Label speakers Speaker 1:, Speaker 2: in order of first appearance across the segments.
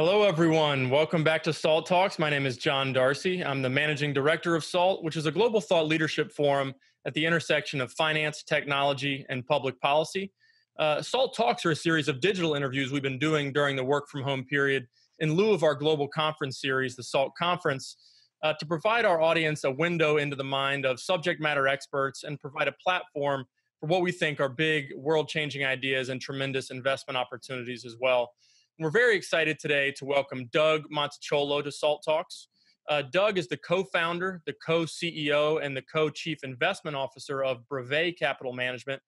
Speaker 1: Hello, everyone. Welcome back to SALT Talks. My name is John Darcy. I'm the managing director of SALT, which is a global thought leadership forum at the intersection of finance, technology, and public policy. Uh, SALT Talks are a series of digital interviews we've been doing during the work from home period in lieu of our global conference series, the SALT Conference, uh, to provide our audience a window into the mind of subject matter experts and provide a platform for what we think are big, world changing ideas and tremendous investment opportunities as well. We're very excited today to welcome Doug Monticciolo to Salt Talks. Uh, Doug is the co founder, the co CEO, and the co chief investment officer of Brevet Capital Management.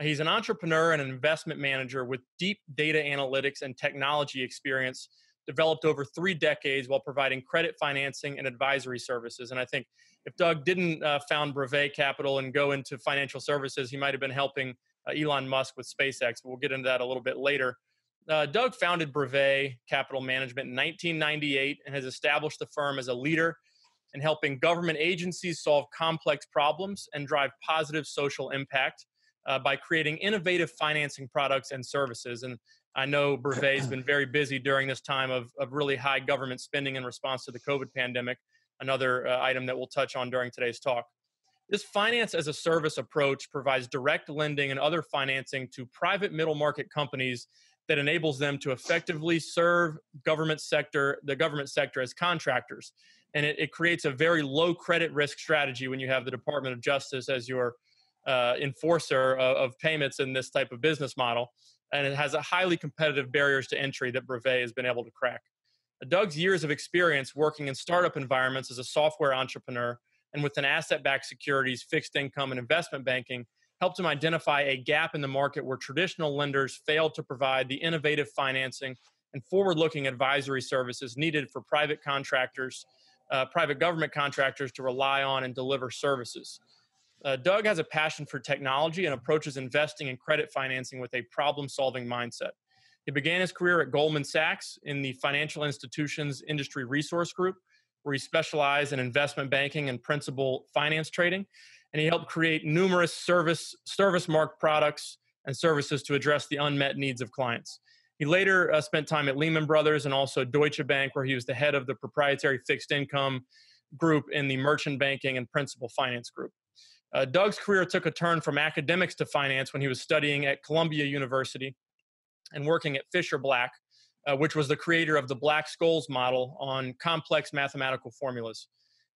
Speaker 1: He's an entrepreneur and an investment manager with deep data analytics and technology experience developed over three decades while providing credit financing and advisory services. And I think if Doug didn't uh, found Brevet Capital and go into financial services, he might have been helping uh, Elon Musk with SpaceX. But we'll get into that a little bit later. Uh, Doug founded Brevet Capital Management in 1998 and has established the firm as a leader in helping government agencies solve complex problems and drive positive social impact uh, by creating innovative financing products and services. And I know Brevet has been very busy during this time of, of really high government spending in response to the COVID pandemic, another uh, item that we'll touch on during today's talk. This finance as a service approach provides direct lending and other financing to private middle market companies that enables them to effectively serve government sector the government sector as contractors. And it, it creates a very low credit risk strategy when you have the department of justice as your uh, enforcer of, of, payments in this type of business model. And it has a highly competitive barriers to entry that brevet has been able to crack. Doug's years of experience working in startup environments as a software entrepreneur and with an asset-backed securities fixed income and investment banking helped him identify a gap in the market where traditional lenders failed to provide the innovative financing and forward looking advisory services needed for private contractors, uh, private government contractors to rely on and deliver services. Uh, Doug has a passion for technology and approaches investing and credit financing with a problem solving mindset. He began his career at Goldman Sachs in the financial institutions industry resource group, where he specialized in investment banking and principal finance trading and he helped create numerous service service mark products and services to address the unmet needs of clients. He later uh, spent time at Lehman Brothers and also Deutsche Bank, where he was the head of the proprietary fixed income group in the merchant banking and principal finance group. Uh, Doug's career took a turn from academics to finance when he was studying at Columbia University and working at Fischer Black, uh, which was the creator of the Black Scholes model on complex mathematical formulas.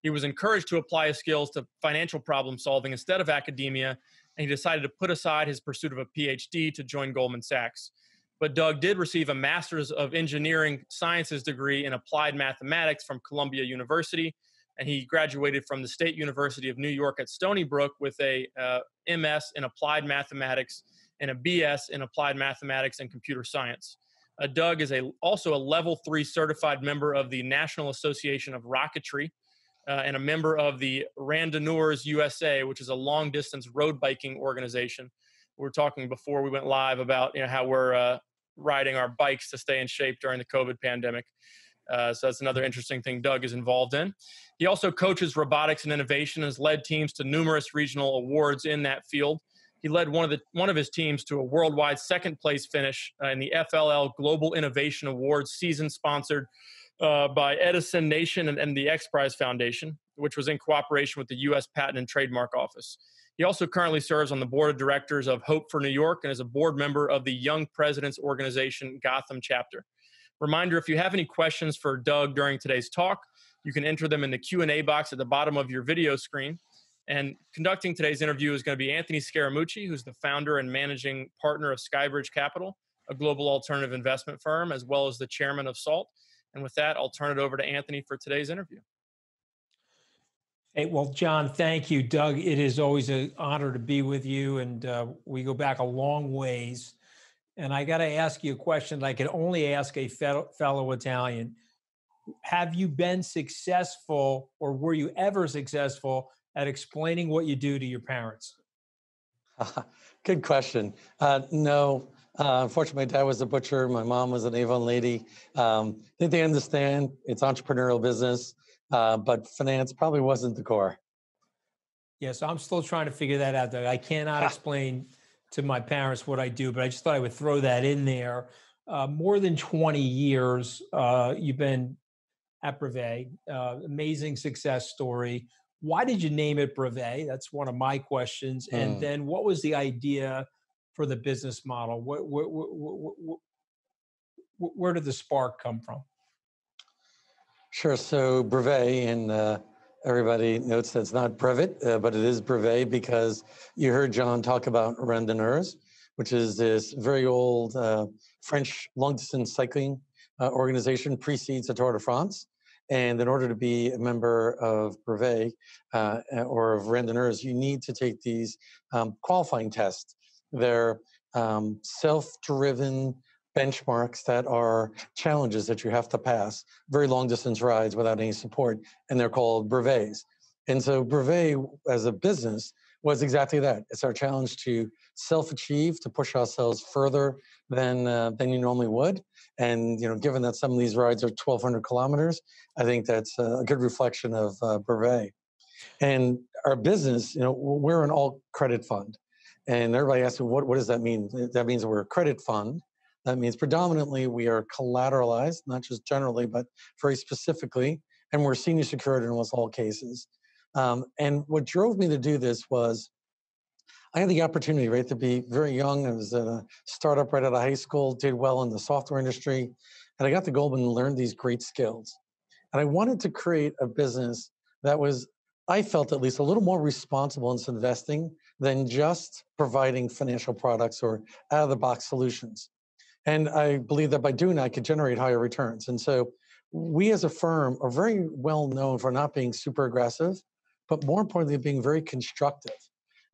Speaker 1: He was encouraged to apply his skills to financial problem solving instead of academia, and he decided to put aside his pursuit of a PhD to join Goldman Sachs. But Doug did receive a Master's of Engineering Sciences degree in Applied Mathematics from Columbia University, and he graduated from the State University of New York at Stony Brook with a uh, MS in Applied Mathematics and a BS in Applied Mathematics and Computer Science. Uh, Doug is a, also a level three certified member of the National Association of Rocketry, uh, and a member of the Randonneurs USA, which is a long distance road biking organization. We were talking before we went live about you know how we're uh, riding our bikes to stay in shape during the COVID pandemic. Uh, so that's another interesting thing Doug is involved in. He also coaches robotics and innovation and has led teams to numerous regional awards in that field. He led one of the one of his teams to a worldwide second place finish uh, in the FLL Global Innovation Awards season sponsored uh, by Edison Nation and, and the X Prize Foundation, which was in cooperation with the U.S. Patent and Trademark Office. He also currently serves on the board of directors of Hope for New York and is a board member of the Young Presidents Organization Gotham chapter. Reminder: If you have any questions for Doug during today's talk, you can enter them in the Q and A box at the bottom of your video screen. And conducting today's interview is going to be Anthony Scaramucci, who's the founder and managing partner of Skybridge Capital, a global alternative investment firm, as well as the chairman of SALT. And with that, I'll turn it over to Anthony for today's interview.
Speaker 2: Hey, well, John, thank you. Doug, it is always an honor to be with you. And uh, we go back a long ways. And I got to ask you a question that I can only ask a fellow Italian. Have you been successful or were you ever successful at explaining what you do to your parents?
Speaker 3: Good question. Uh, no, uh, unfortunately, my dad was a butcher. My mom was an Avon lady. Um, I think they understand it's entrepreneurial business, uh, but finance probably wasn't the core.
Speaker 2: Yeah, so I'm still trying to figure that out. Though I cannot explain to my parents what I do, but I just thought I would throw that in there. uh, more than 20 years uh, you've been at Brevet. Uh, amazing success story. Why did you name it Brevet? That's one of my questions. Mm. And hmm. then what was the idea for the business model? Where, where, did the spark come from?
Speaker 3: Sure. So Brevet, and uh, everybody notes that it's not brevet, uh, but it is Brevet because you heard John talk about randonneurs, which is this very old uh, French long distance cycling uh, organization, precedes the Tour de France. And in order to be a member of Brevet uh, or of randonneurs, you need to take these um, qualifying tests. They're um, self driven benchmarks that are challenges that you have to pass, very long distance rides without any support, and they're called brevets. And so brevet as a business was exactly that. It's our challenge to self-achieve, to push ourselves further than uh, than you normally would. And you know, given that some of these rides are 1,200 kilometers, I think that's a good reflection of uh, brevet. And our business, you know, we're an all credit fund. And everybody asks what, what does that mean? That means we're a credit fund that means predominantly we are collateralized, not just generally, but very specifically, and we're senior secured in almost all cases. Um, and what drove me to do this was I had the opportunity, right, to be very young. I was a startup right out of high school, did well in the software industry, and I got to Goldman and learned these great skills. And I wanted to create a business that was, I felt at least, a little more responsible in investing than just providing financial products or out of the box solutions. And I believe that by doing that, I could generate higher returns. And so we as a firm are very well known for not being super aggressive, but more importantly, being very constructive.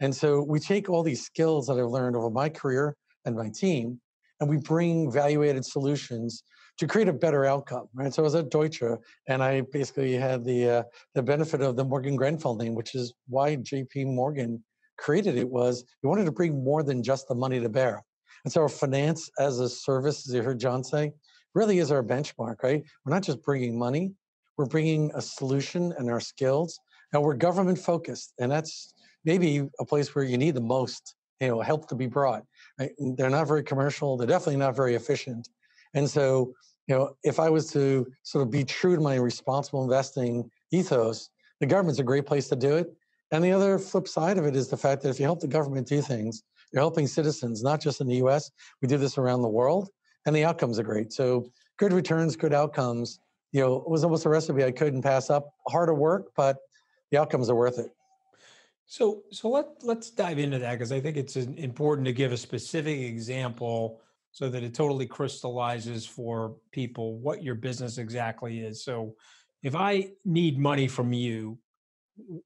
Speaker 3: And so we take all these skills that I've learned over my career and my team, and we bring value-added solutions to create a better outcome, right? So I was at Deutsche, and I basically had the uh, the benefit of the Morgan Grenfell name, which is why J.P. Morgan created it. Was we wanted to bring more than just the money to bear. And so our finance as a service, as you heard John say, really is our benchmark, right? We're not just bringing money, we're bringing a solution and our skills. And we're government focused. And that's maybe a place where you need the most, you know, help to be brought. Right? They're not very commercial. They're definitely not very efficient. And so, you know, if I was to sort of be true to my responsible investing ethos, the government's a great place to do it. And the other flip side of it is the fact that if you help the government do things, you're helping citizens, not just in the US. We do this around the world, and the outcomes are great. So good returns, good outcomes. You know, it was almost a recipe I couldn't pass up. Harder work, but the outcomes are worth it.
Speaker 2: So, so let let's dive into that because I think it's important to give a specific example so that it totally crystallizes for people what your business exactly is. So, if I need money from you,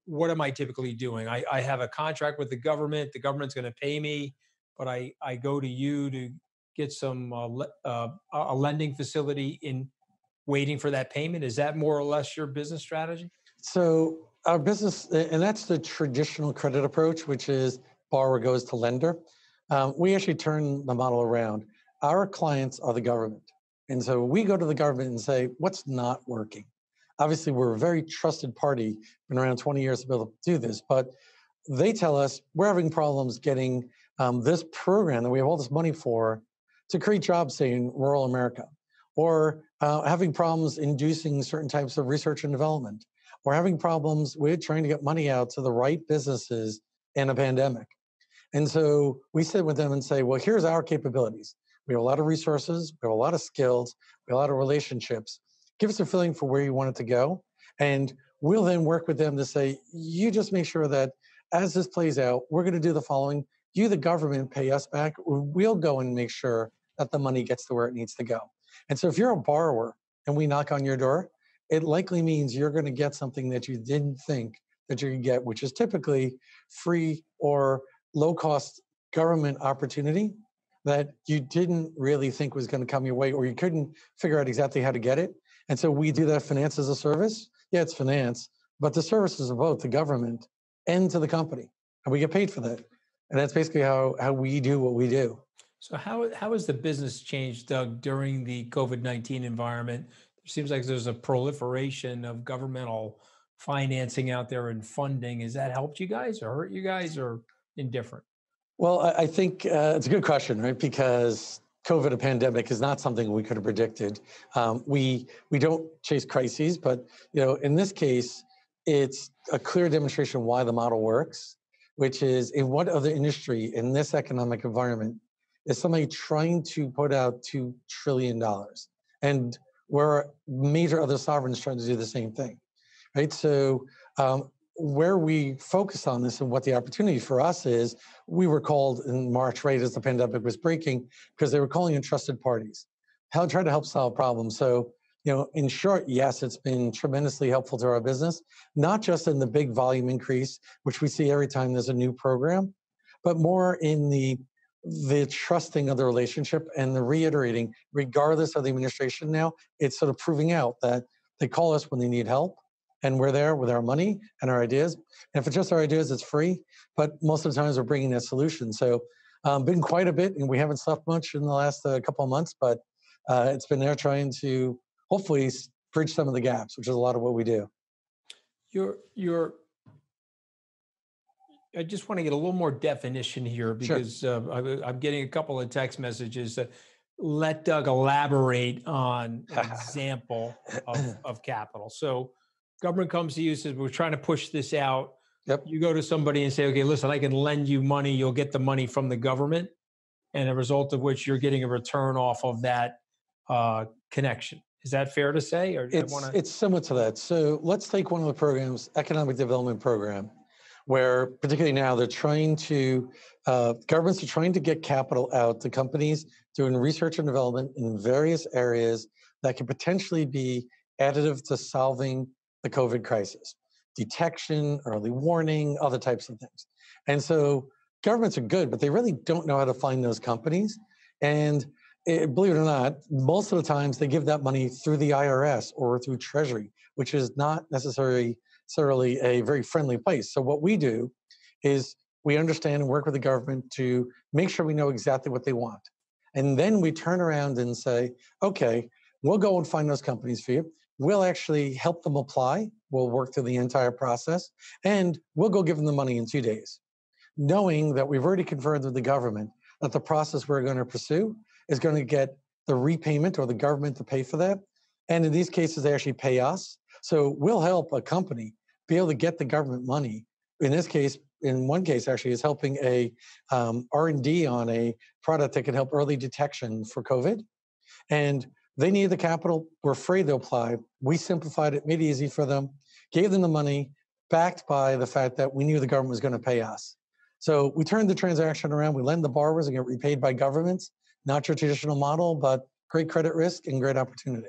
Speaker 2: what am I typically doing? I, I have a contract with the government. The government's going to pay me, but I, I go to you to get some uh, le- uh, a lending facility in waiting for that payment. Is that more or less your business strategy?
Speaker 3: So our business, and that's the traditional credit approach, which is borrower goes to lender. Um, we actually turn the model around. Our clients are the government. And so we go to the government and say, what's not working? Obviously we're a very trusted party, been around 20 years to be able to do this, but they tell us we're having problems getting um, this program that we have all this money for to create jobs, say, in rural America, or uh, having problems inducing certain types of research and development, or having problems with trying to get money out to the right businesses in a pandemic. And so we sit with them and say, well, here's our capabilities. We have a lot of resources, we have a lot of skills, we have a lot of relationships give us a feeling for where you want it to go. And we'll then work with them to say, you just make sure that as this plays out, we're going to do the following. You, the government, pay us back. We'll go and make sure that the money gets to where it needs to go. And so if you're a borrower and we knock on your door, it likely means you're going to get something that you didn't think that you could get, which is typically free or low cost government opportunity that you didn't really think was going to come your way or you couldn't figure out exactly how to get it. And so we do that finance as a service. Yeah, it's finance, but the services of both the government and to the company. And we get paid for that. And that's basically how, how we do what we do.
Speaker 2: So how, how has the business changed, Doug, during the COVID-19 environment? It seems like there's a proliferation of governmental financing out there and funding. Has that helped you guys or hurt you guys or indifferent?
Speaker 3: Well, I think uh, it's a good question, right? Because COVID, a pandemic, is not something we could have predicted. Um, we we don't chase crises, but you know, in this case, it's a clear demonstration why the model works, which is in what other industry in this economic environment is somebody trying to put out two trillion dollars, and where major other sovereigns trying to do the same thing, right? So um, where we focus on this and what the opportunity for us is, we were called in March, right as the pandemic was breaking, because they were calling in trusted parties. How try to help solve problems. So, you know, in short, yes, it's been tremendously helpful to our business, not just in the big volume increase, which we see every time there's a new program, but more in the the trusting of the relationship and the reiterating, regardless of the administration now, it's sort of proving out that they call us when they need help and we're there with our money and our ideas. And if it's just our ideas, it's free. But most of the times we're bringing a solution. So um, been quite a bit, and we haven't slept much in the last uh, couple of months, but uh, it's been there trying to hopefully bridge some of the gaps, which is a lot of what we do.
Speaker 2: You're you're. I just want to get a little more definition here because sure. uh, I'm getting a couple of text messages that let Doug elaborate on an example of, of capital. So government comes to you says we're trying to push this out.
Speaker 3: Yep.
Speaker 2: you go to somebody and say okay listen i can lend you money you'll get the money from the government. And a result of which you're getting a return off of that uh, connection. Is that fair to say or
Speaker 3: it's, wanna... it's similar to that. So let's take one of the programs economic development program where particularly now they're trying to uh, governments are trying to get capital out to companies doing research and development in various areas that could potentially be additive to solving the COVID crisis detection, early warning, other types of things. And so governments are good, but they really don't know how to find those companies. And it, eh, believe it or not, most of the times they give that money through the IRS or through Treasury, which is not necessarily, necessarily a very friendly place. So what we do is we understand and work with the government to make sure we know exactly what they want. And then we turn around and say, okay, we'll go and find those companies for you. We'll actually help them apply. We'll work through the entire process and we'll go give them the money in two days, knowing that we've already confirmed with the government that the process we're going to pursue is going to get the repayment or the government to pay for that. And in these cases, they actually pay us. So we'll help a company be able to get the government money. In this case, in one case, actually, is helping a um, R&D on a product that can help early detection for COVID. And they needed the capital. We're afraid to apply. We simplified it, made it easy for them, gave them the money, backed by the fact that we knew the government was going to pay us. So we turned the transaction around. We lend the borrowers and get repaid by governments. Not your traditional model, but great credit risk and great opportunity.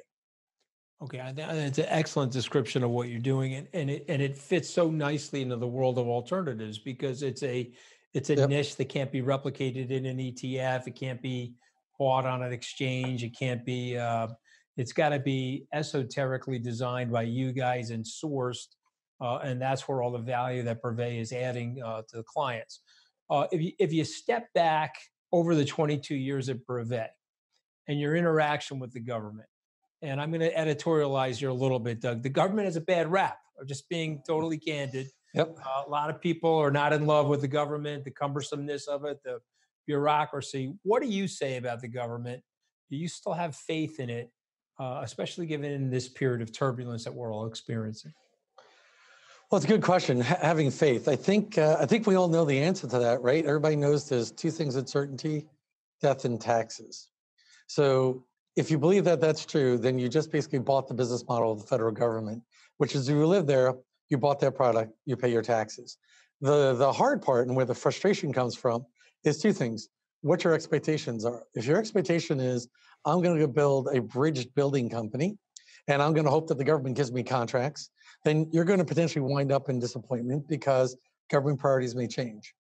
Speaker 2: Okay, it's an excellent description of what you're doing, and, and it and it fits so nicely into the world of alternatives because it's a it's a yep. niche that can't be replicated in an ETF. It can't be bought on an exchange. It can't be. Uh, it's got to be esoterically designed by you guys and sourced, uh, and that's where all the value that Brevet is adding uh, to the clients. Uh, if you if you step back over the 22 years at Brevet and your interaction with the government, and I'm going to editorialize here a little bit, Doug. The government has a bad rap. I'm just being totally candid.
Speaker 3: Yep.
Speaker 2: Uh, a lot of people are not in love with the government, the cumbersomeness of it, the bureaucracy. What do you say about the government? Do you still have faith in it, uh, especially given this period of turbulence that we're all experiencing?
Speaker 3: Well, it's a good question. H- having faith, I think. Uh, I think we all know the answer to that, right? Everybody knows there's two things at certainty: death and taxes. So, if you believe that that's true, then you just basically bought the business model of the federal government, which is you live there, you bought their product, you pay your taxes. The the hard part and where the frustration comes from is two things. What your expectations are. If your expectation is, I'm going to build a bridge building company and I'm going to hope that the government gives me contracts, then you're going to potentially wind up in disappointment because government priorities may change.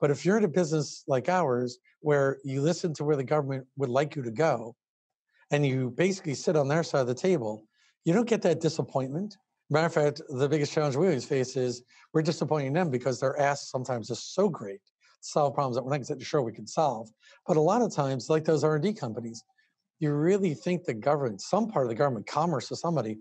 Speaker 3: But if you're in a business like ours, where you listen to where the government would like you to go, and you basically sit on their side of the table, you don't get that disappointment. Matter of fact, the biggest challenge we always face is we're disappointing them because their ask sometimes is so great solve problems that we're not exactly sure we can solve. But a lot of times, like those R&D companies, you really think the government, some part of the government, commerce or somebody,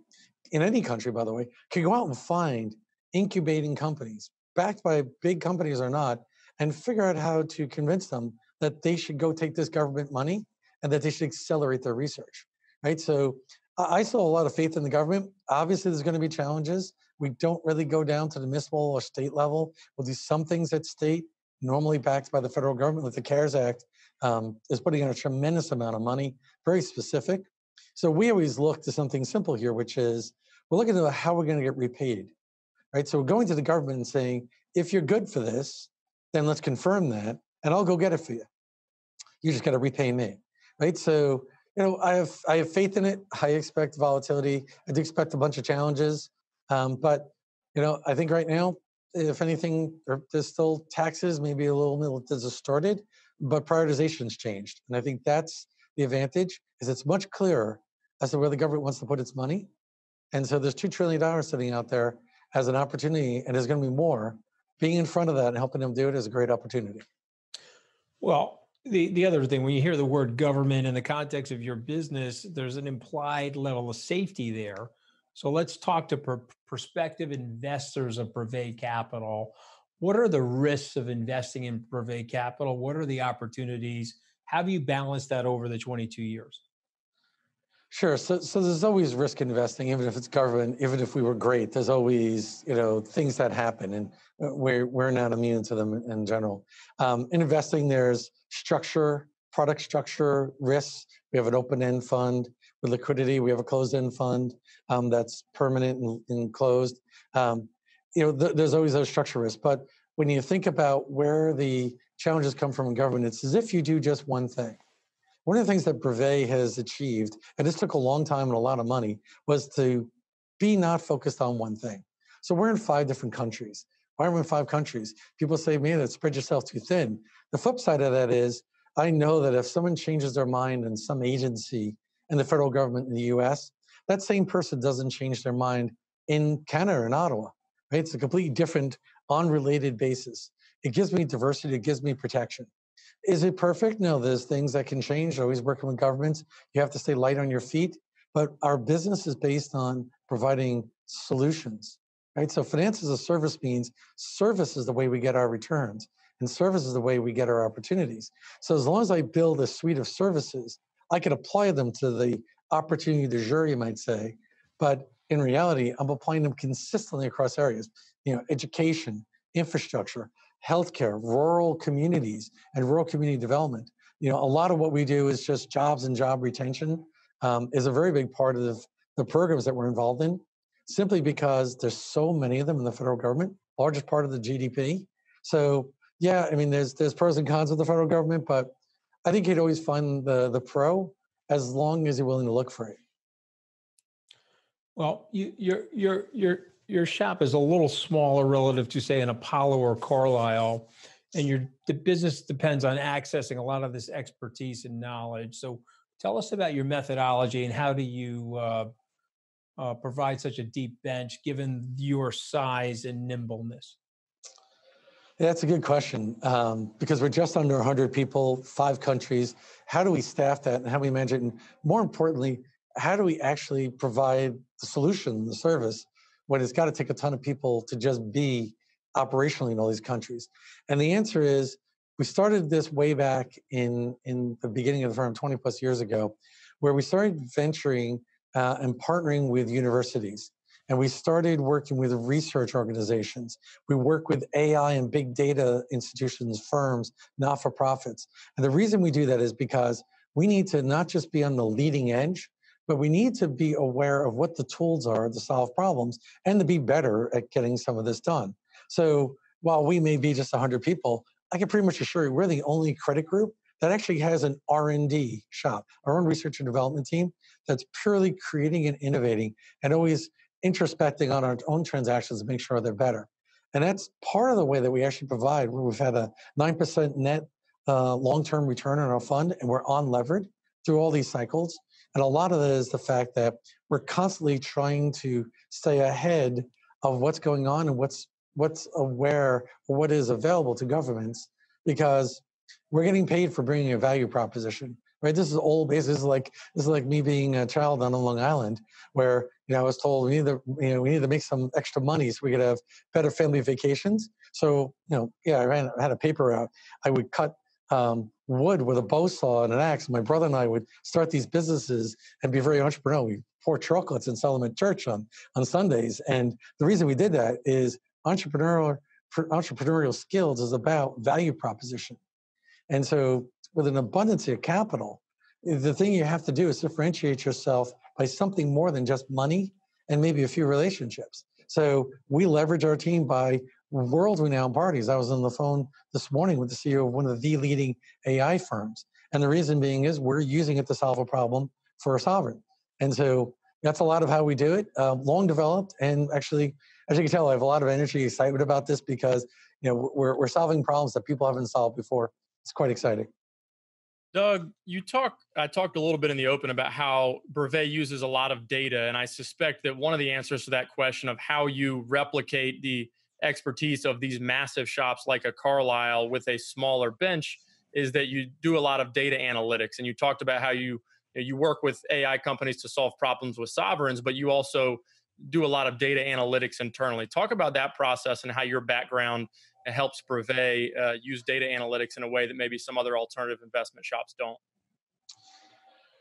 Speaker 3: in any country, by the way, can go out and find incubating companies, backed by big companies or not, and figure out how to convince them that they should go take this government money and that they should accelerate their research, right? So I saw a lot of faith in the government. Obviously, there's going to be challenges. We don't really go down to the municipal or state level. We'll do some things at state, normally backed by the federal government, with the CARES Act um, is putting in a tremendous amount of money, very specific. So we always look to something simple here, which is we're looking at how we're going to get repaid, right? So we're going to the government and saying, if you're good for this, then let's confirm that, and I'll go get it for you. You just got to repay me, right? So you know, I have I have faith in it. I expect volatility. I do expect a bunch of challenges, um, but you know, I think right now, if anything, there's still taxes, maybe a little, little distorted, but prioritization's changed, and I think that's the advantage. Is it's much clearer as to where the government wants to put its money, and so there's two trillion dollars sitting out there as an opportunity, and there's going to be more. Being in front of that and helping them do it is a great opportunity.
Speaker 2: Well, the the other thing when you hear the word government in the context of your business, there's an implied level of safety there. So let's talk to prospective investors of Brevet Capital. What are the risks of investing in Brevet Capital? What are the opportunities? How do you balance that over the 22 years?
Speaker 3: Sure. So, so there's always risk investing, even if it's government, even if we were great, there's always, you know, things that happen and we're, we're not immune to them in general. Um, in investing, there's structure, product structure, risks. We have an open-end fund with liquidity. We have a closed-end fund um, that's permanent and, closed. Um, you know, th- there's always those structure risks. But when you think about where the challenges come from in government, it's as if you do just one thing. One of the things that Brevet has achieved, and this took a long time and a lot of money, was to be not focused on one thing. So we're in five different countries. Why are we in five countries? People say, man, that spread yourself too thin. The flip side of that is, I know that if someone changes their mind in some agency in the federal government in the US, that same person doesn't change their mind in Canada in Ottawa. Right? It's a completely different, unrelated basis. It gives me diversity, it gives me protection. Is it perfect? No, there's things that can change. Always working with governments, you have to stay light on your feet. But our business is based on providing solutions, right? So finance as a service means service is the way we get our returns, and service is the way we get our opportunities. So as long as I build a suite of services, I can apply them to the opportunity du jour, you might say. But in reality, I'm applying them consistently across areas, you know, education, infrastructure, healthcare, rural communities, and rural community development. You know, a lot of what we do is just jobs and job retention um, is a very big part of the programs that we're involved in, simply because there's so many of them in the federal government, largest part of the GDP. So yeah, I mean, there's there's pros and cons of the federal government, but I think you'd always find the the pro as long as you're willing to look for it.
Speaker 2: Well, you, your your your your shop is a little smaller relative to say an Apollo or Carlyle, and your the business depends on accessing a lot of this expertise and knowledge. So, tell us about your methodology and how do you uh, uh, provide such a deep bench given your size and nimbleness.
Speaker 3: That's a good question um, because we're just under 100 people, five countries. How do we staff that and how do we manage it? And more importantly, how do we actually provide the solution, the service, when it's got to take a ton of people to just be operationally in all these countries? And the answer is we started this way back in, in the beginning of the firm 20 plus years ago, where we started venturing uh, and partnering with universities. And we started working with research organizations. We work with AI and big data institutions, firms, not for profits. And the reason we do that is because we need to not just be on the leading edge, but we need to be aware of what the tools are to solve problems and to be better at getting some of this done. So while we may be just 100 people, I can pretty much assure you we're the only credit group that actually has an R&D shop, our own research and development team that's purely creating and innovating and always introspecting on our own transactions to make sure they're better. And that's part of the way that we actually provide. We've had a 9% net uh, long term return on our fund, and we're on levered through all these cycles. And a lot of that is the fact that we're constantly trying to stay ahead of what's going on and what's what's aware what is available to governments because we're getting paid for bringing a value proposition right? This is old This is like this is like me being a child on Long Island, where you know I was told we need to you know we need to make some extra money so we could have better family vacations. So you know, yeah, I ran I had a paper out. I would cut um, wood with a bow saw and an axe. My brother and I would start these businesses and be very entrepreneurial. We pour chocolates and sell them at church on, on Sundays. And the reason we did that is entrepreneurial entrepreneurial skills is about value proposition. And so with an abundance of capital, the thing you have to do is differentiate yourself by something more than just money and maybe a few relationships. So we leverage our team by world renowned parties. I was on the phone this morning with the CEO of one of the leading AI firms. And the reason being is we're using it to solve a problem for a sovereign. And so that's a lot of how we do it, uh, long developed. And actually, as you can tell, I have a lot of energy, excitement about this because you know we're, we're solving problems that people haven't solved before. It's quite exciting.
Speaker 1: Doug, you talk. I talked a little bit in the open about how Brevet uses a lot of data, and I suspect that one of the answers to that question of how you replicate the expertise of these massive shops like a Carlyle with a smaller bench is that you do a lot of data analytics. And you talked about how you you work with AI companies to solve problems with sovereigns, but you also do a lot of data analytics internally. Talk about that process and how your background helps Brevet uh, use data analytics in a way that maybe some other alternative investment shops don't.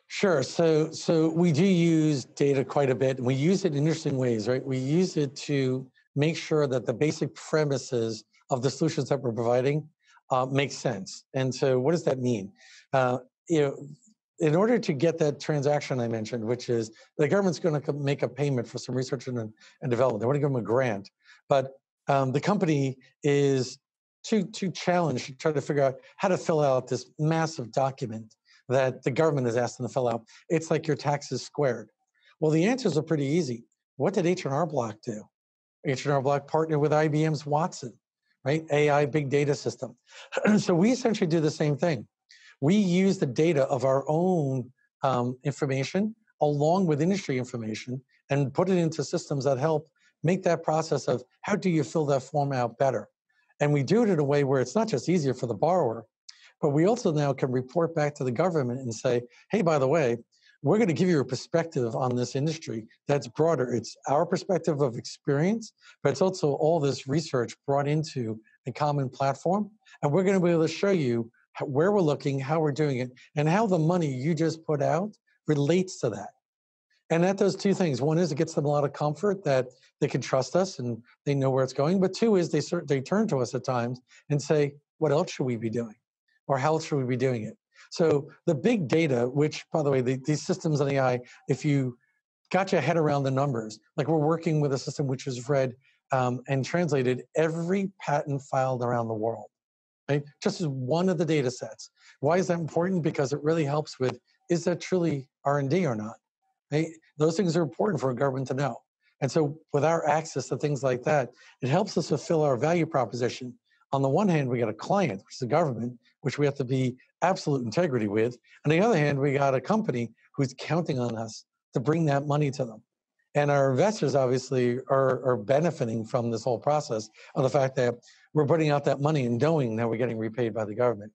Speaker 3: Sure. So, so we do use data quite a bit, and we use it in interesting ways, right? We use it to make sure that the basic premises of the solutions that we're providing uh, make sense. And so, what does that mean? Uh, you know, in order to get that transaction I mentioned, which is the government's going to make a payment for some research and, and development, they want to give them a grant, but um, the company is too too challenged to try to figure out how to fill out this massive document that the government asked them to fill out. It's like your taxes squared. Well, the answers are pretty easy. What did H&R Block do? H&R Block partnered with IBM's Watson, right? AI big data system. so we essentially do the same thing. We use the data of our own um, information along with industry information and put it into systems that help make that process of how do you fill that form out better. And we do it in a way where it's not just easier for the borrower, but we also now can report back to the government and say, hey, by the way, we're going to give you a perspective on this industry that's broader. It's our perspective of experience, but it's also all this research brought into a common platform. And we're going to be able to show you where we're looking, how we're doing it, and how the money you just put out relates to that. And that does two things. One is it gets them a lot of comfort that they can trust us and they know where it's going. But two is they they turn to us at times and say, "What else should we be doing, or how else should we be doing it?" So the big data, which by the way, the, these systems in AI, if you got your head around the numbers, like we're working with a system which has read um, and translated every patent filed around the world right? Just as one of the data sets. Why is that important? Because it really helps with is that truly R&D or not? Right? Those things are important for a government to know. And so with our access to things like that, it helps us fulfill our value proposition. On the one hand, we got a client, which is the government, which we have to be absolute integrity with. On the other hand, we got a company who's counting on us to bring that money to them. And our investors obviously are, are benefiting from this whole process of the fact that we're putting out that money and knowing that we're getting repaid by the government.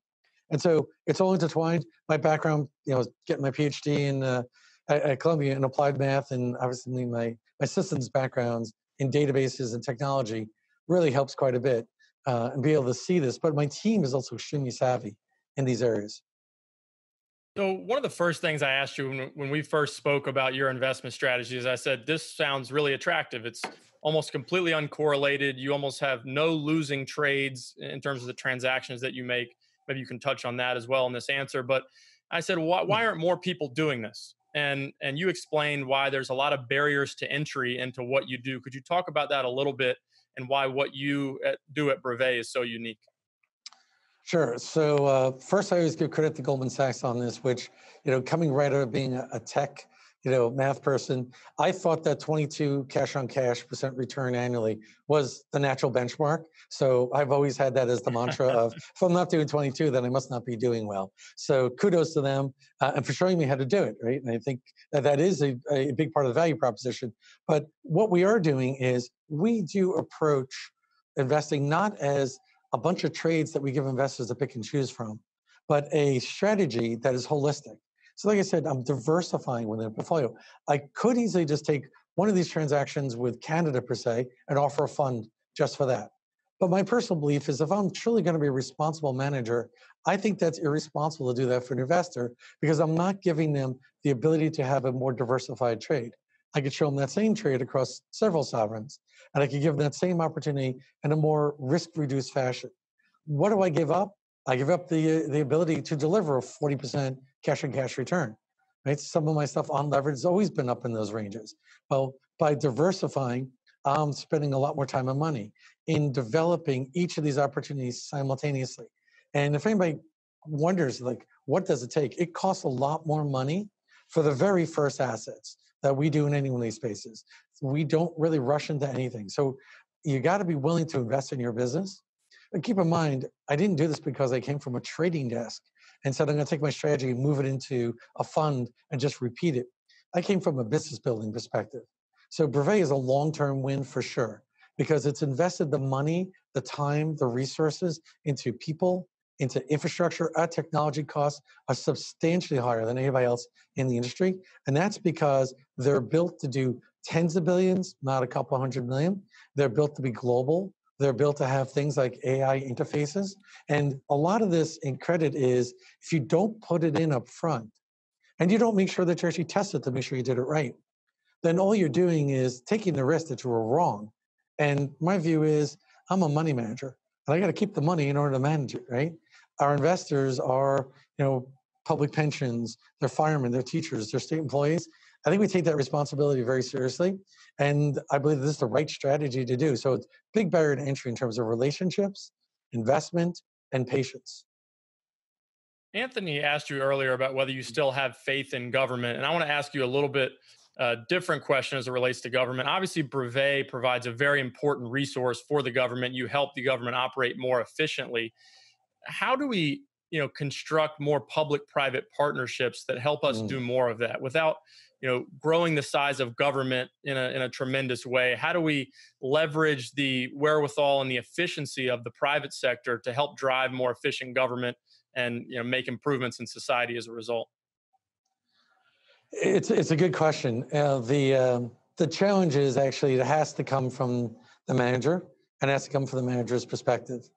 Speaker 3: And so it's all intertwined. My background, you know, getting my PhD in uh, at, at, Columbia in applied math, and obviously my my systems backgrounds in databases and technology really helps quite a bit uh, and be able to see this. But my team is also extremely savvy in these areas.
Speaker 1: So one of the first things I asked you when, when we first spoke about your investment strategy is I said this sounds really attractive. It's almost completely uncorrelated. You almost have no losing trades in terms of the transactions that you make. Maybe you can touch on that as well in this answer. But I said, why, why aren't more people doing this? And and you explained why there's a lot of barriers to entry into what you do. Could you talk about that a little bit and why what you uh, do at Brevet is so unique?
Speaker 3: Sure. So uh, first, I always give credit to Goldman Sachs on this, which you know, coming right out of being a, a tech, you know, math person, I thought that 22 cash on cash percent return annually was the natural benchmark. So I've always had that as the mantra of if I'm not doing 22, then I must not be doing well. So kudos to them uh, and for showing me how to do it, right? And I think that that is a, a big part of the value proposition. But what we are doing is we do approach investing not as a bunch of trades that we give investors to pick and choose from, but a strategy that is holistic. So, like I said, I'm diversifying within a portfolio. I could easily just take one of these transactions with Canada per se and offer a fund just for that. But my personal belief is if I'm truly going to be a responsible manager, I think that's irresponsible to do that for an investor because I'm not giving them the ability to have a more diversified trade. I could show them that same trade across several sovereigns, and I could give them that same opportunity in a more risk-reduced fashion. What do I give up? I give up the uh, the ability to deliver a 40% cash and cash return. Right? Some of my stuff on leverage has always been up in those ranges. Well, by diversifying, I'm spending a lot more time and money in developing each of these opportunities simultaneously. And if anybody wonders, like, what does it take? It costs a lot more money for the very first assets that we do in any one of these spaces. We don't really rush into anything. So you got to be willing to invest in your business. And keep in mind, I didn't do this because I came from a trading desk and said, I'm going to take my strategy and move it into a fund and just repeat it. I came from a business building perspective. So Brevet is a long-term win for sure because it's invested the money, the time, the resources into people, into infrastructure. Our technology costs are substantially higher than anybody else in the industry. And that's because they're built to do tens of billions, not a couple hundred million. They're built to be global. They're built to have things like AI interfaces. And a lot of this in credit is if you don't put it in up front and you don't make sure that you actually test it to make sure you did it right, then all you're doing is taking the risk that you were wrong. And my view is I'm a money manager and I got to keep the money in order to manage it, right? Our investors are, you know, public pensions, they're firemen, they're teachers, they're state employees. I think we take that responsibility very seriously. And I believe this is the right strategy to do. So it's big barrier to entry in terms of relationships, investment, and patience.
Speaker 1: Anthony asked you earlier about whether you still have faith in government. And I want to ask you a little bit uh, different question as it relates to government. Obviously, Brevet provides a very important resource for the government. You help the government operate more efficiently. How do we you know construct more public private partnerships that help us mm. do more of that without you know growing the size of government in a in a tremendous way. How do we leverage the wherewithal and the efficiency of the private sector to help drive more efficient government and you know make improvements in society as a result?
Speaker 3: It's it's a good question. Uh, the uh, the challenge is actually it has to come from the manager and it has to come from the manager's perspective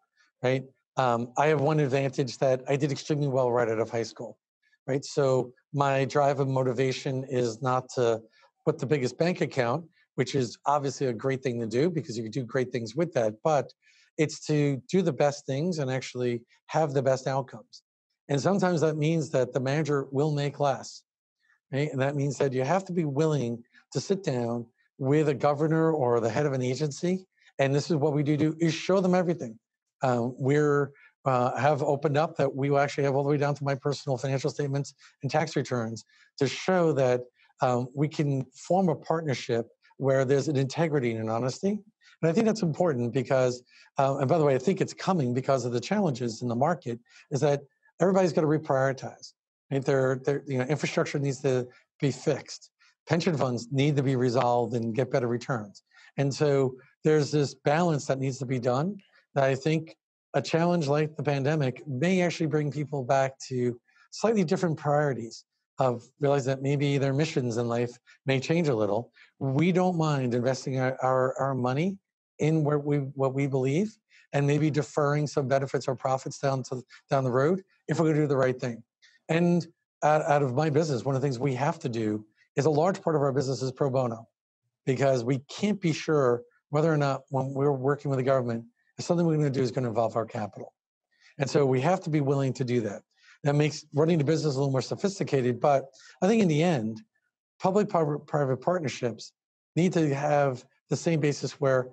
Speaker 3: right um, I have one advantage that I did extremely well right out of high school, right? So my drive and motivation is not to put the biggest bank account, which is obviously a great thing to do because you can do great things with that, but it's to do the best things and actually have the best outcomes. And sometimes that means that the manager will make less, right? And that means that you have to be willing to sit down with a governor or the head of an agency. And this is what we do, do is show them everything uh, we're uh, have opened up that we actually have all the way down to my personal financial statements and tax returns to show that um, we can form a partnership where there's an integrity and an honesty. And I think that's important because, uh, and by the way, I think it's coming because of the challenges in the market, is that everybody's got to reprioritize. Right? Their, their you know, infrastructure needs to be fixed. Pension funds need to be resolved and get better returns. And so there's this balance that needs to be done. I think a challenge like the pandemic may actually bring people back to slightly different priorities of realize that maybe their missions in life may change a little. We don't mind investing our, our, our money in where we what we believe and maybe deferring some benefits or profits down to down the road if we're going to do the right thing. And out, out of my business, one of the things we have to do is a large part of our business is pro bono because we can't be sure whether or not when we're working with the government something we're going to do is going to involve our capital. And so we have to be willing to do that. That makes running the business a little more sophisticated, but I think in the end, public private partnerships need to have the same basis where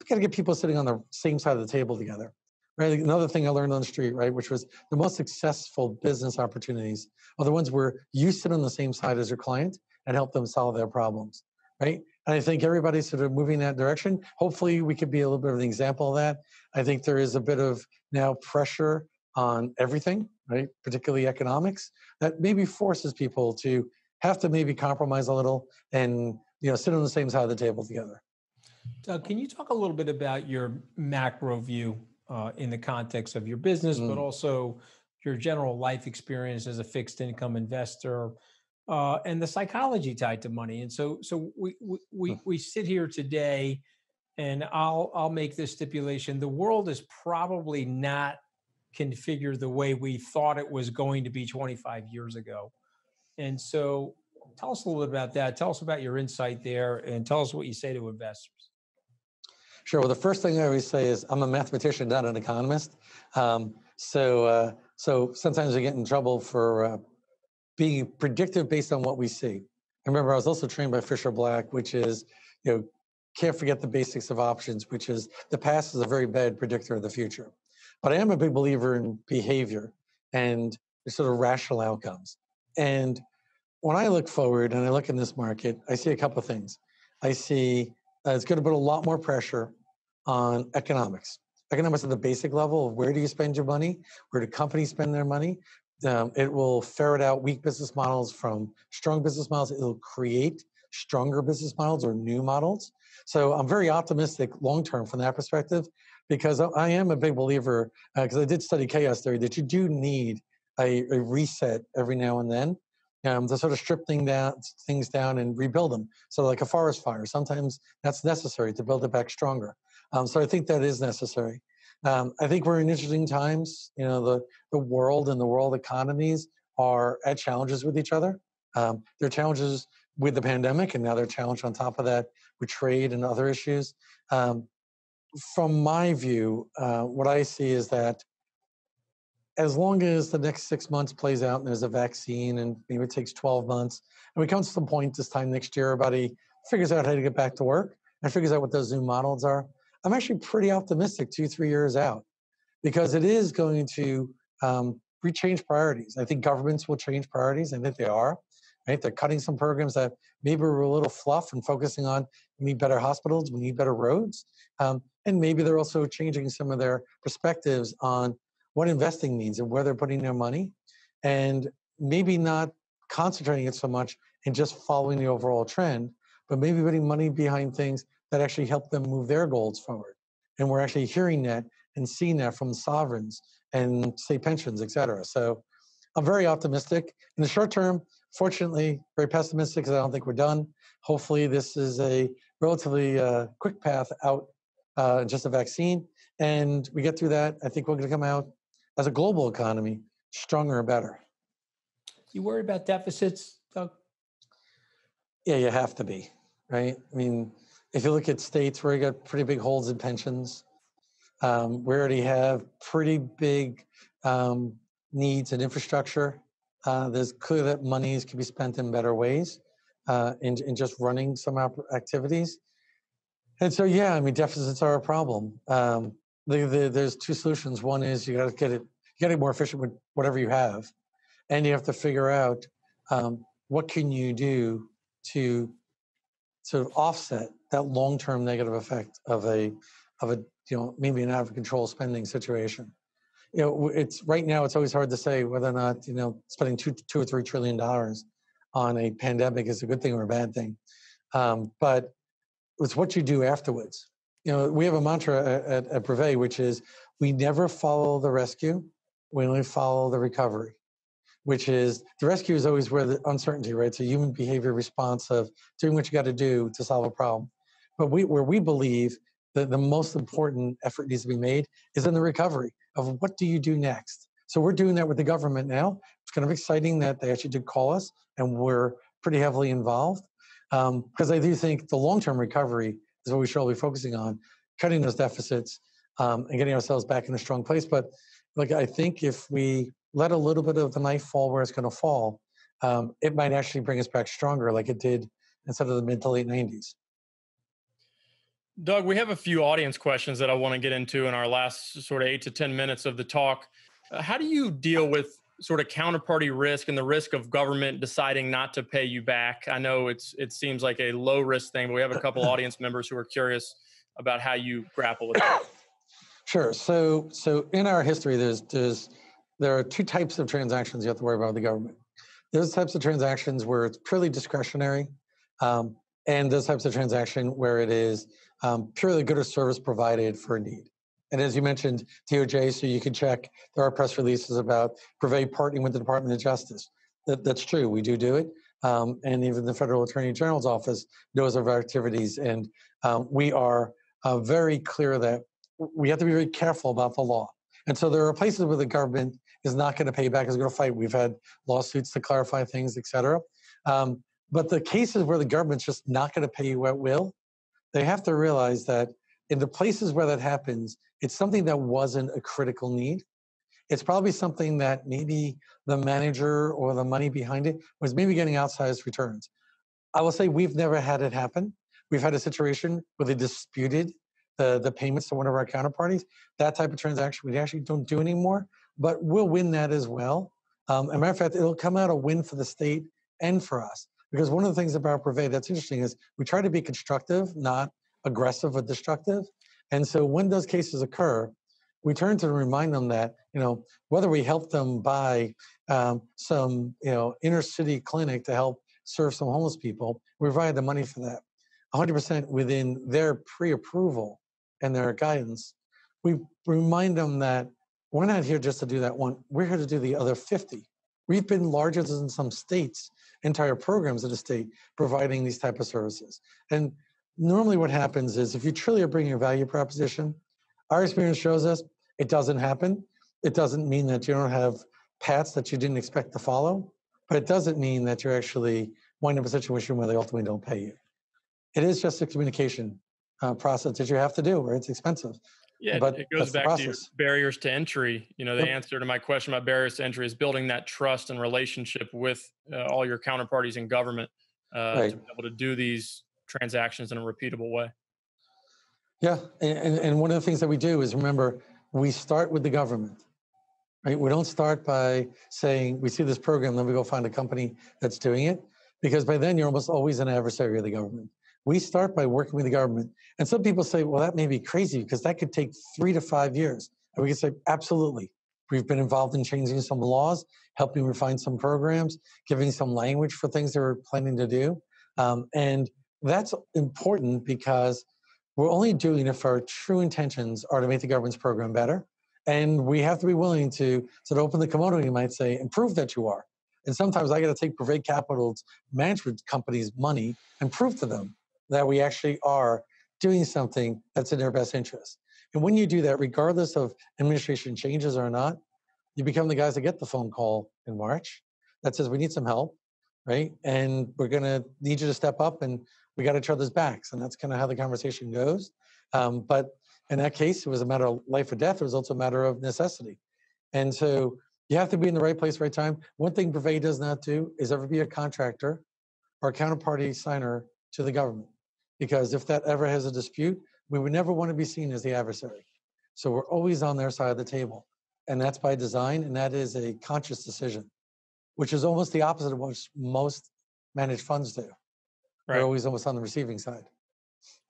Speaker 3: we got to get people sitting on the same side of the table together. Right. Another thing I learned on the street, right, which was the most successful business opportunities are the ones where you sit on the same side as your client and help them solve their problems. Right. And I think everybody's sort of moving in that direction. Hopefully, we could be a little bit of an example of that. I think there is a bit of now pressure on everything, right? Particularly economics, that maybe forces people to have to maybe compromise a little and you know sit on the same side of the table together.
Speaker 2: Doug, can you talk a little bit about your macro view uh, in the context of your business, mm. but also your general life experience as a fixed income investor? Uh, and the psychology tied to money. And so, so we we we, sit here today, and I'll I'll make this stipulation: the world is probably not configured the way we thought it was going to be 25 years ago. And so, tell us a little bit about that. Tell us about your insight there, and tell us what you say to investors.
Speaker 3: Sure. Well, the first thing I always say is I'm a mathematician, not an economist. Um, so, uh, so sometimes I get in trouble for uh, being predictive based on what we see. I remember I was also trained by Fischer Black, which is, you know, can't forget the basics of options, which is the past is a very bad predictor of the future. But I am a big believer in behavior and sort of rational outcomes. And when I look forward and I look in this market, I see a couple of things. I see uh, it's going to put a lot more pressure on economics. Economics at the basic level of where do you spend your money? Where do companies spend their money? Um, it will ferret out weak business models from strong business models. It'll create stronger business models or new models. So I'm very optimistic long term from that perspective because I am a big believer, because uh, I did study chaos theory, that you do need a, a reset every now and then um, to sort of strip thing down, things down and rebuild them. So, like a forest fire, sometimes that's necessary to build it back stronger. Um, so, I think that is necessary. Um, I think we're in interesting times. You know, the, the world and the world economies are at challenges with each other. Um, there are challenges with the pandemic, and now they're challenged on top of that with trade and other issues. Um, from my view, uh, what I see is that as long as the next six months plays out and there's a vaccine and maybe it takes 12 months, and we come to some point this time next year, everybody figures out how to get back to work and figures out what those new models are, I'm actually pretty optimistic two, three years out because it is going to um, rechange priorities. I think governments will change priorities. I think they are. Right? They're cutting some programs that maybe were a little fluff and focusing on we need better hospitals, we need better roads. Um, and maybe they're also changing some of their perspectives on what investing means and where they're putting their money. And maybe not concentrating it so much and just following the overall trend, but maybe putting money behind things that actually help them move their goals forward. And we're actually hearing that and seeing that from sovereigns and state pensions, et cetera. So I'm very optimistic. In the short term, fortunately, very pessimistic because I don't think we're done. Hopefully, this is a relatively uh, quick path out, uh, just a vaccine. And we get through that. I think we're going to come out as a global economy stronger and better.
Speaker 2: You worry about deficits, Doug?
Speaker 3: Yeah, you have to be, right? I mean, if you look at states where you got pretty big holds in pensions, um, we already have pretty big um, needs in infrastructure. Uh, there's clear that monies can be spent in better ways uh, in, in just running some activities. And so, yeah, I mean, deficits are a problem. Um, the, the, there's two solutions. One is you got to get it, you got to more efficient with whatever you have, and you have to figure out um, what can you do to sort of offset that long-term negative effect of a of a you know maybe an out of control spending situation. You know it's right now it's always hard to say whether or not you know spending two two or three trillion dollars on a pandemic is a good thing or a bad thing. Um, but it's what you do afterwards. You know we have a mantra at, at, Brevet, which is we never follow the rescue we only follow the recovery which is the rescue is always where the uncertainty right? A human behavior response of doing what you got to do to solve a problem but we where we believe that the most important effort needs to be made is in the recovery of what do you do next. So we're doing that with the government now. It's kind of exciting that they actually did call us, and we're pretty heavily involved because um, I do think the long-term recovery is what we should all be focusing on, cutting those deficits um, and getting ourselves back in a strong place. But like I think if we let a little bit of the knife fall where it's going to fall, um, it might actually bring us back stronger, like it did instead of the mid to late 90s.
Speaker 1: Doug, we have a few audience questions that I want to get into in our last sort of eight to 10 minutes of the talk. Uh, how do you deal with sort of counterparty risk and the risk of government deciding not to pay you back? I know it's it seems like a low risk thing, but we have a couple audience members who are curious about how you grapple with that.
Speaker 3: Sure. So so in our history, there's there's there are two types of transactions you have to worry about with the government. There's types of transactions where it's purely discretionary, um, and those types of transaction where it is um, purely good or service provided for a need. And as you mentioned, DOJ, so you can check, there are press releases about Brevet partnering with the Department of Justice. That, that's true, we do do it. Um, and even the Federal Attorney General's office knows of our activities. And um, we are uh, very clear that we have to be very careful about the law. And so there are places where the government is not going to pay back, is going to fight. We've had lawsuits to clarify things, et cetera. Um, but the cases where the government's just not going to pay you at will, they have to realize that in the places where that happens, it's something that wasn't a critical need. It's probably something that maybe the manager or the money behind it was maybe getting outsized returns. I will say we've never had it happen. We've had a situation where they disputed the, the payments to one of our counterparties. That type of transaction we actually don't do anymore, but we'll win that as well. Um, as a matter of fact, it'll come out a win for the state and for us. Because one of the things about Brevet that's interesting is we try to be constructive, not aggressive or destructive. And so when those cases occur, we turn to remind them that you know whether we help them buy um, some you know inner city clinic to help serve some homeless people, we provide the money for that, 100% within their pre-approval and their guidance. We remind them that we're not here just to do that one. We're here to do the other 50. We've been larger than some states, entire programs of the state providing these type of services. And normally what happens is if you truly are bringing a value proposition, our experience shows us it doesn't happen. It doesn't mean that you don't have paths that you didn't expect to follow, but it doesn't mean that you're actually wind up in a situation where they ultimately don't pay you. It is just a communication uh, process that you have to do, where it's expensive.
Speaker 1: Yeah, but it goes back to barriers to entry. You know, the yep. answer to my question about barriers to entry is building that trust and relationship with uh, all your counterparties in government uh, right. to be able to do these transactions in a repeatable way.
Speaker 3: Yeah, and, and one of the things that we do is remember we start with the government, right? We don't start by saying we see this program, then we go find a company that's doing it, because by then you're almost always an adversary of the government. We start by working with the government, and some people say, well, that may be crazy because that could take three to five years. And we can say, absolutely. We've been involved in changing some laws, helping refine some programs, giving some language for things that we're planning to do. Um, and that's important because we're only doing it if our true intentions are to make the government's program better. And we have to be willing to sort of open the kimono, you might say, and prove that you are. And sometimes I got to take Brevet Capital's management company's money and prove to them that we actually are doing something that's in their best interest. And when you do that, regardless of administration changes or not, you become the guys that get the phone call in March that says, we need some help right? And we're going to need you to step up and we got each other's backs. And that's kind of how the conversation goes. Um, but in that case, it was a matter of life or death. It was also a matter of necessity. And so you have to be in the right place, right time. One thing Brevet does not do is ever be a contractor or a counterparty signer to the government. Because if that ever has a dispute, we would never want to be seen as the adversary. So we're always on their side of the table. And that's by design, and that is a conscious decision which is almost the opposite of what most managed funds do. Right. They're always almost on the receiving side.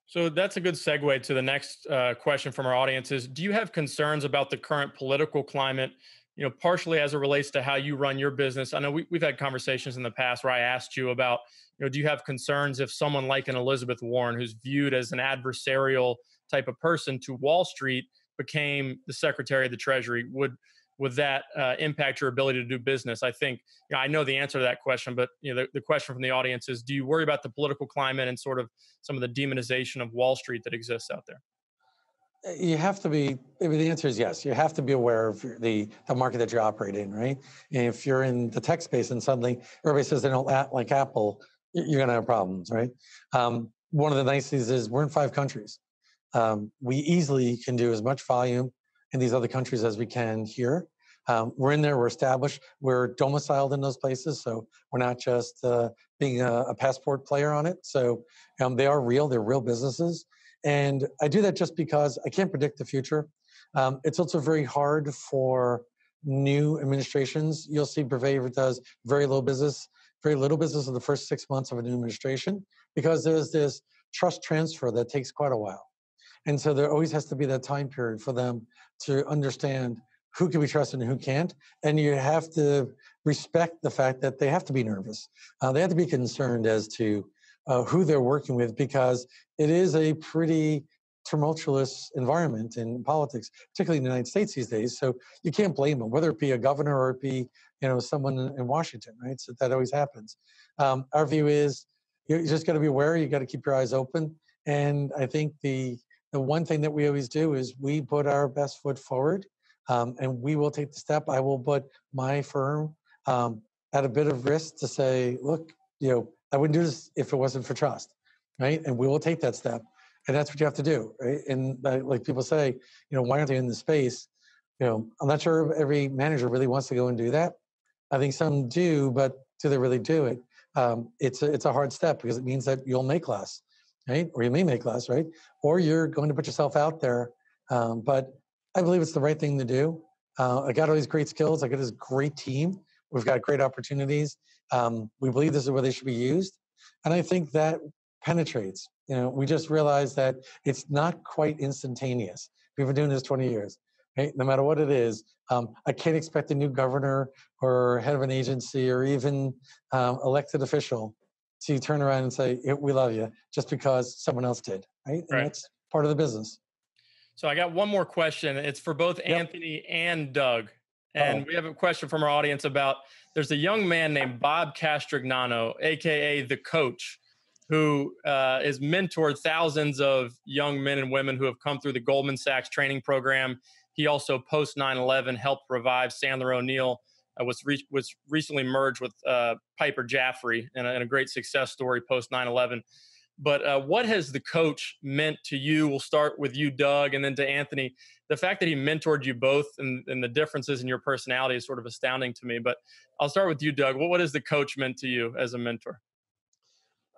Speaker 1: So that's a good segue to the next uh, question from our audience is do you have concerns about the current political climate, you know, partially as it relates to how you run your business? I know we, we've had conversations in the past where I asked you about, you know, do you have concerns if someone like an Elizabeth Warren, who's viewed as an adversarial type of person to Wall Street, became the Secretary of the Treasury? Would would that uh, impact your ability to do business? I think you know, I know the answer to that question, but you know, the, the, question from the audience is: Do you worry about the political climate and sort of some of the demonization of Wall Street that exists out there?
Speaker 3: You have to be. The answer is yes. You have to be aware of the the market that you operate in, right? And if you're in the tech space and suddenly everybody says they don't act like Apple, you're going to have problems, right? Um, one of the nice things is we're in five countries. Um, we easily can do as much volume in these other countries as we can here. Um, we're in there, we're established, we're domiciled in those places, so we're not just uh, being a, a, passport player on it. So um, they are real, they're real businesses. And I do that just because I can't predict the future. Um, it's also very hard for new administrations. You'll see Brevet does very low business, very little business in the first six months of a new administration because there's this trust transfer that takes quite a while. And so there always has to be that time period for them to understand who can be trusted and who can't. And you have to respect the fact that they have to be nervous. Uh, they have to be concerned as to uh, who they're working with because it is a pretty tumultuous environment in politics, particularly in the United States these days. So you can't blame them, whether it be a governor or it be you know someone in Washington, right? So that always happens. Um, our view is you just got to be aware. You got to keep your eyes open. And I think the the one thing that we always do is we put our best foot forward um, and we will take the step. I will put my firm um, at a bit of risk to say, look, you know, I wouldn't do this if it wasn't for trust, right? And we will take that step. And that's what you have to do, right? And uh, like people say, you know, why aren't they in the space? You know, I'm not sure every manager really wants to go and do that. I think some do, but do they really do it? Um, it's a, it's a hard step because it means that you'll make less, right? Or you may make less, right? Or you're going to put yourself out there. Um, but I believe it's the right thing to do. Uh, I got all these great skills. I got this great team. We've got great opportunities. Um, we believe this is where they should be used, and I think that penetrates. You know, we just realized that it's not quite instantaneous. We've been doing this 20 years. Right? No matter what it is, um, I can't expect a new governor or head of an agency or even um, elected official to turn around and say, "We love you," just because someone else did. Right? And
Speaker 1: right.
Speaker 3: that's part of the business.
Speaker 1: So I got one more question. It's for both yep. Anthony and Doug. And oh. we have a question from our audience about there's a young man named Bob Castrignano, aka the coach, who uh, is mentored thousands of young men and women who have come through the Goldman Sachs training program. He also post 9/11 helped revive Sandler O'Neill. Uh, was re- was recently merged with uh, Piper Jaffray and a, a, great success story post 9/11. But uh, what has the coach meant to you? We'll start with you, Doug, and then to Anthony. The fact that he mentored you both and, and the differences in your personality is sort of astounding to me. But I'll start with you, Doug. What, what has the coach meant to you as a mentor?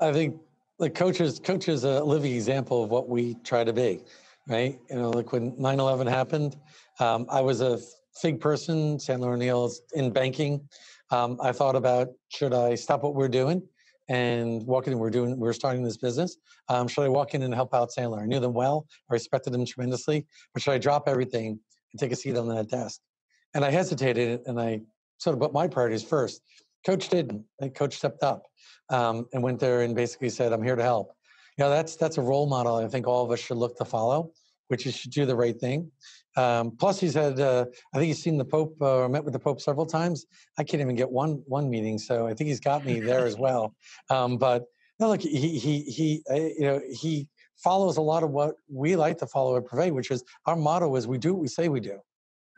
Speaker 3: I think the coaches coach is a living example of what we try to be, right? You know, like when 9/11 happened, um, I was a FIG person. Sandler O'Neill's in banking. Um, I thought about should I stop what we're doing and walking in. We're doing. We're starting this business. Um, should I walk in and help out Sandler? I knew them well. I respected them tremendously. But should I drop everything and take a seat on that desk? And I hesitated, and I sort of put my priorities first. Coach didn't. Coach stepped up um, and went there and basically said, "I'm here to help." You know, that's that's a role model. I think all of us should look to follow, which is should do the right thing. Um, plus, he's had, uh, I think he's seen the Pope uh, or met with the Pope several times. I can't even get one one meeting, so I think he's got me there as well. Um, but no, look, he he he, uh, you know, he follows a lot of what we like to follow at Brevet, which is our motto is we do what we say we do,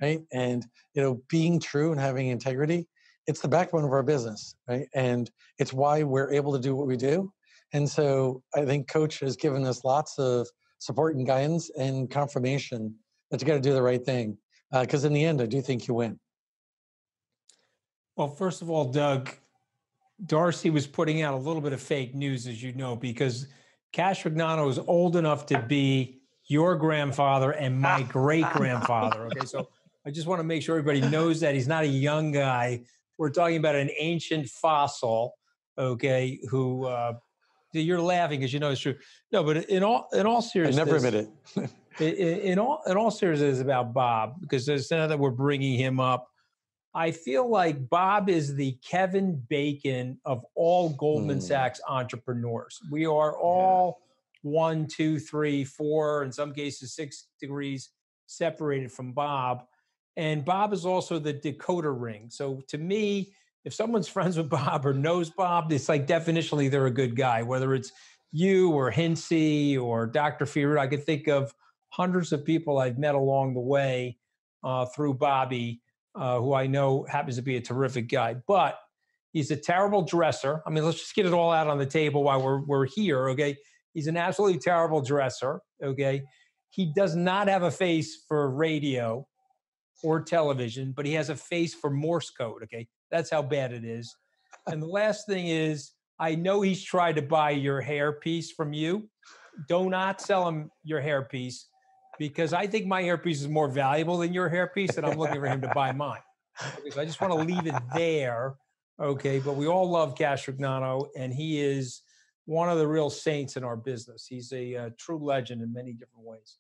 Speaker 3: right? And you know, being true and having integrity, it's the backbone of our business, right? And it's why we're able to do what we do. And so I think Coach has given us lots of support and guidance and confirmation that you got to do the right thing. Because uh, in the end, I do think you win.
Speaker 2: Well, first of all, Doug, Darcy was putting out a little bit of fake news, as you know, because Castrignano is old enough to be your grandfather and my great grandfather. Okay, so I just want to make sure everybody knows that he's not a young guy. We're talking about an ancient fossil, okay, who uh, you're laughing because you know it's true. No, but in all in all seriousness,
Speaker 3: I never admit it.
Speaker 2: in, all in all seriousness, about Bob because there's now that we're bringing him up, I feel like Bob is the Kevin Bacon of all Goldman mm. Sachs entrepreneurs. We are all yeah. one, two, three, four, in some cases six degrees separated from Bob. And Bob is also the decoder ring. So to me, if someone's friends with Bob or knows Bob, it's like definitionally they're a good guy, whether it's you or Hinsey or Dr. Fear. I could think of hundreds of people I've met along the way uh, through Bobby, uh, who I know happens to be a terrific guy. But he's a terrible dresser. I mean, let's just get it all out on the table while we're, we're here, okay? He's an absolutely terrible dresser, okay? He does not have a face for radio or television, but he has a face for Morse code, okay? That's how bad it is. And the last thing is, I know he's tried to buy your hair piece from you. Do not sell him your hair piece because I think my hairpiece is more valuable than your hairpiece, and I'm looking for him to buy mine. Okay, so I just want to leave it there. Okay, but we all love Castrignano, and he is one of the real saints in our business. He's a, a uh, true legend in many different ways.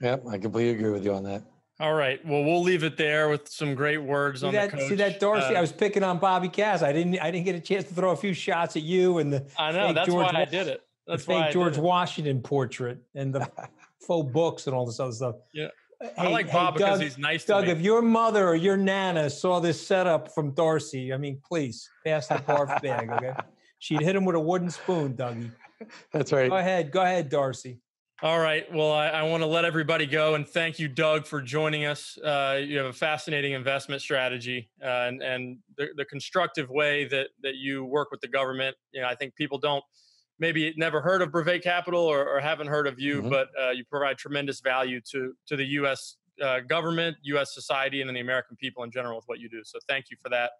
Speaker 3: Yep, I completely agree with you on that.
Speaker 1: All right. Well, we'll leave it there with some great words
Speaker 2: see
Speaker 1: on
Speaker 2: that,
Speaker 1: the coach.
Speaker 2: See that, Dorsey? Uh, I was picking on Bobby Cass. I didn't. I didn't get a chance to throw a few shots at you and the.
Speaker 1: I know. That's George, why I did it. That's
Speaker 2: the fake George Washington portrait and the faux books and all this other stuff.
Speaker 1: Yeah. Hey, I like Bob hey, because Doug, he's nice
Speaker 2: Doug, if your mother or your nana saw this setup from Darcy, I mean, please pass the barf bag, okay? She'd hit him with a wooden spoon, Dougie.
Speaker 3: That's right.
Speaker 2: Go ahead. Go ahead, Darcy.
Speaker 1: All right. Well, I, I want to let everybody go and thank you, Doug, for joining us. Uh, you have a fascinating investment strategy uh, and, and the, the, constructive way that, that you work with the government. You know, I think people don't maybe never heard of Brevet Capital or, or haven't heard of you, mm-hmm. but uh, you provide tremendous value to to the U.S. Uh, government, U.S. society, and then the American people in general with what you do. So thank you for that.